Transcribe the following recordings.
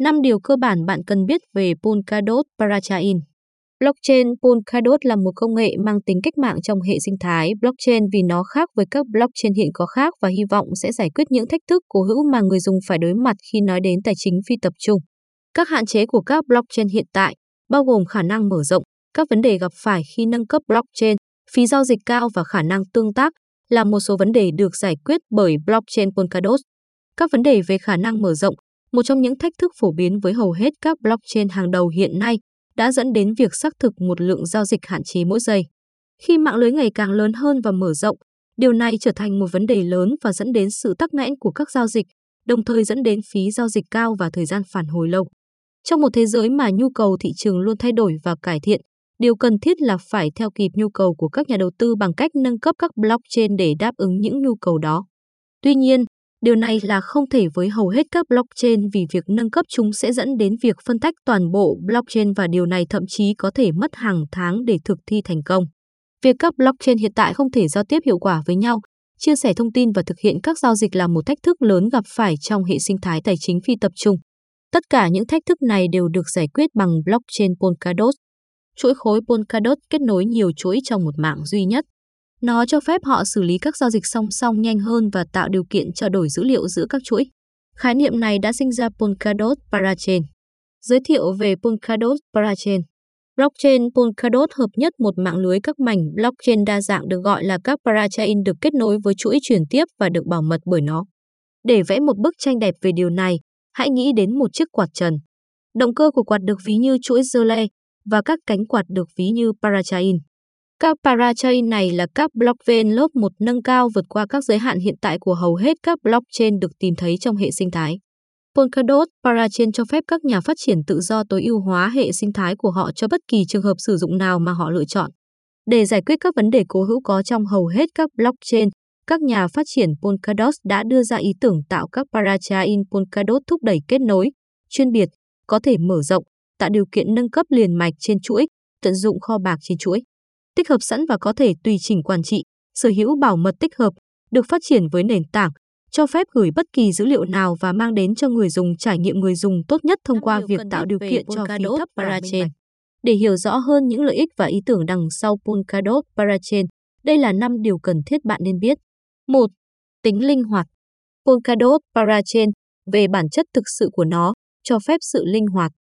5 điều cơ bản bạn cần biết về Polkadot Parachain. Blockchain Polkadot là một công nghệ mang tính cách mạng trong hệ sinh thái blockchain vì nó khác với các blockchain hiện có khác và hy vọng sẽ giải quyết những thách thức cố hữu mà người dùng phải đối mặt khi nói đến tài chính phi tập trung. Các hạn chế của các blockchain hiện tại bao gồm khả năng mở rộng, các vấn đề gặp phải khi nâng cấp blockchain, phí giao dịch cao và khả năng tương tác là một số vấn đề được giải quyết bởi blockchain Polkadot. Các vấn đề về khả năng mở rộng, một trong những thách thức phổ biến với hầu hết các blockchain hàng đầu hiện nay, đã dẫn đến việc xác thực một lượng giao dịch hạn chế mỗi giây. Khi mạng lưới ngày càng lớn hơn và mở rộng, điều này trở thành một vấn đề lớn và dẫn đến sự tắc nghẽn của các giao dịch, đồng thời dẫn đến phí giao dịch cao và thời gian phản hồi lâu. Trong một thế giới mà nhu cầu thị trường luôn thay đổi và cải thiện, điều cần thiết là phải theo kịp nhu cầu của các nhà đầu tư bằng cách nâng cấp các blockchain để đáp ứng những nhu cầu đó. Tuy nhiên, Điều này là không thể với hầu hết các blockchain vì việc nâng cấp chúng sẽ dẫn đến việc phân tách toàn bộ blockchain và điều này thậm chí có thể mất hàng tháng để thực thi thành công. Việc các blockchain hiện tại không thể giao tiếp hiệu quả với nhau, chia sẻ thông tin và thực hiện các giao dịch là một thách thức lớn gặp phải trong hệ sinh thái tài chính phi tập trung. Tất cả những thách thức này đều được giải quyết bằng blockchain Polkadot. Chuỗi khối Polkadot kết nối nhiều chuỗi trong một mạng duy nhất. Nó cho phép họ xử lý các giao dịch song song nhanh hơn và tạo điều kiện trao đổi dữ liệu giữa các chuỗi. Khái niệm này đã sinh ra Polkadot Parachain. Giới thiệu về Polkadot Parachain. Blockchain Polkadot hợp nhất một mạng lưới các mảnh blockchain đa dạng được gọi là các parachain được kết nối với chuỗi chuyển tiếp và được bảo mật bởi nó. Để vẽ một bức tranh đẹp về điều này, hãy nghĩ đến một chiếc quạt trần. Động cơ của quạt được ví như chuỗi Zerle và các cánh quạt được ví như parachain. Các parachain này là các blockchain lớp 1 nâng cao vượt qua các giới hạn hiện tại của hầu hết các blockchain được tìm thấy trong hệ sinh thái. Polkadot Parachain cho phép các nhà phát triển tự do tối ưu hóa hệ sinh thái của họ cho bất kỳ trường hợp sử dụng nào mà họ lựa chọn. Để giải quyết các vấn đề cố hữu có trong hầu hết các blockchain, các nhà phát triển Polkadot đã đưa ra ý tưởng tạo các parachain Polkadot thúc đẩy kết nối, chuyên biệt, có thể mở rộng, tạo điều kiện nâng cấp liền mạch trên chuỗi, tận dụng kho bạc trên chuỗi tích hợp sẵn và có thể tùy chỉnh quản trị, sở hữu bảo mật tích hợp, được phát triển với nền tảng, cho phép gửi bất kỳ dữ liệu nào và mang đến cho người dùng trải nghiệm người dùng tốt nhất thông qua việc tạo điều kiện cho phí thấp Parachain. Để hiểu rõ hơn những lợi ích và ý tưởng đằng sau Polkadot Parachain, đây là 5 điều cần thiết bạn nên biết. 1. Tính linh hoạt. Polkadot Parachain, về bản chất thực sự của nó, cho phép sự linh hoạt.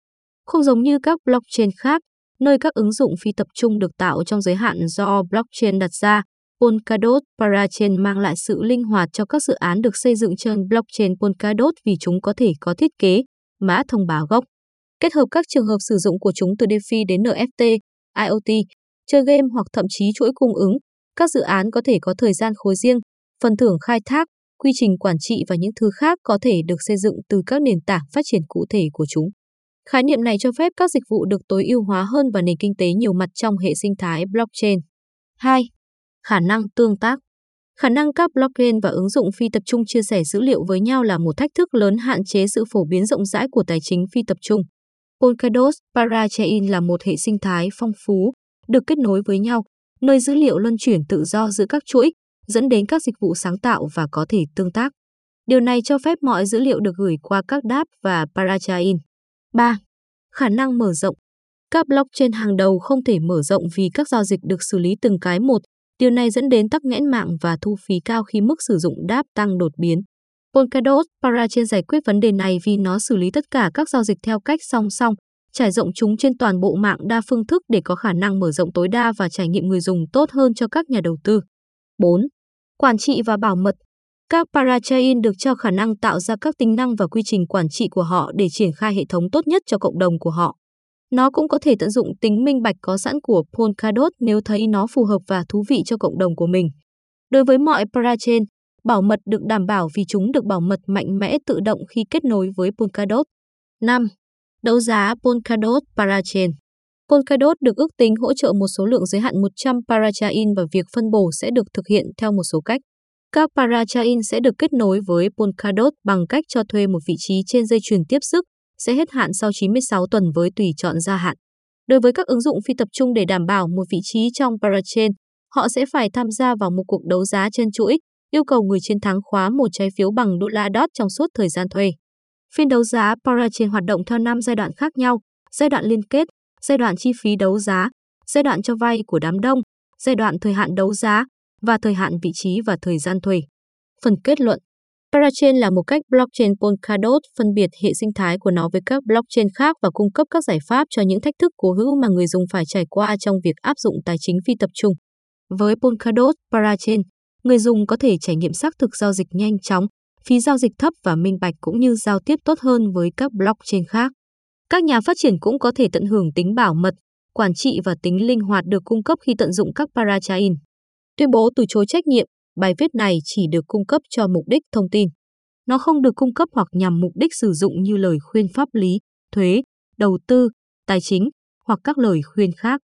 Không giống như các blockchain khác, nơi các ứng dụng phi tập trung được tạo trong giới hạn do blockchain đặt ra. Polkadot Parachain mang lại sự linh hoạt cho các dự án được xây dựng trên blockchain Polkadot vì chúng có thể có thiết kế, mã thông báo gốc. Kết hợp các trường hợp sử dụng của chúng từ DeFi đến NFT, IoT, chơi game hoặc thậm chí chuỗi cung ứng, các dự án có thể có thời gian khối riêng, phần thưởng khai thác, quy trình quản trị và những thứ khác có thể được xây dựng từ các nền tảng phát triển cụ thể của chúng. Khái niệm này cho phép các dịch vụ được tối ưu hóa hơn và nền kinh tế nhiều mặt trong hệ sinh thái blockchain. 2. Khả năng tương tác. Khả năng các blockchain và ứng dụng phi tập trung chia sẻ dữ liệu với nhau là một thách thức lớn hạn chế sự phổ biến rộng rãi của tài chính phi tập trung. Polkadot Parachain là một hệ sinh thái phong phú, được kết nối với nhau, nơi dữ liệu luân chuyển tự do giữa các chuỗi, dẫn đến các dịch vụ sáng tạo và có thể tương tác. Điều này cho phép mọi dữ liệu được gửi qua các đáp và parachain. 3. Khả năng mở rộng. Các blockchain hàng đầu không thể mở rộng vì các giao dịch được xử lý từng cái một. Điều này dẫn đến tắc nghẽn mạng và thu phí cao khi mức sử dụng đáp tăng đột biến. Polkadot Parachain giải quyết vấn đề này vì nó xử lý tất cả các giao dịch theo cách song song, trải rộng chúng trên toàn bộ mạng đa phương thức để có khả năng mở rộng tối đa và trải nghiệm người dùng tốt hơn cho các nhà đầu tư. 4. Quản trị và bảo mật. Các parachain được cho khả năng tạo ra các tính năng và quy trình quản trị của họ để triển khai hệ thống tốt nhất cho cộng đồng của họ. Nó cũng có thể tận dụng tính minh bạch có sẵn của Polkadot nếu thấy nó phù hợp và thú vị cho cộng đồng của mình. Đối với mọi parachain, bảo mật được đảm bảo vì chúng được bảo mật mạnh mẽ tự động khi kết nối với Polkadot. 5. Đấu giá Polkadot Parachain Polkadot được ước tính hỗ trợ một số lượng giới hạn 100 parachain và việc phân bổ sẽ được thực hiện theo một số cách. Các parachain sẽ được kết nối với Polkadot bằng cách cho thuê một vị trí trên dây chuyền tiếp sức, sẽ hết hạn sau 96 tuần với tùy chọn gia hạn. Đối với các ứng dụng phi tập trung để đảm bảo một vị trí trong parachain, họ sẽ phải tham gia vào một cuộc đấu giá trên chuỗi, yêu cầu người chiến thắng khóa một trái phiếu bằng đô la DOT trong suốt thời gian thuê. Phiên đấu giá Parachain hoạt động theo 5 giai đoạn khác nhau, giai đoạn liên kết, giai đoạn chi phí đấu giá, giai đoạn cho vay của đám đông, giai đoạn thời hạn đấu giá và thời hạn vị trí và thời gian thuê. Phần kết luận Parachain là một cách blockchain Polkadot phân biệt hệ sinh thái của nó với các blockchain khác và cung cấp các giải pháp cho những thách thức cố hữu mà người dùng phải trải qua trong việc áp dụng tài chính phi tập trung. Với Polkadot Parachain, người dùng có thể trải nghiệm xác thực giao dịch nhanh chóng, phí giao dịch thấp và minh bạch cũng như giao tiếp tốt hơn với các blockchain khác. Các nhà phát triển cũng có thể tận hưởng tính bảo mật, quản trị và tính linh hoạt được cung cấp khi tận dụng các parachain. Tuyên bố từ chối trách nhiệm, bài viết này chỉ được cung cấp cho mục đích thông tin. Nó không được cung cấp hoặc nhằm mục đích sử dụng như lời khuyên pháp lý, thuế, đầu tư, tài chính hoặc các lời khuyên khác.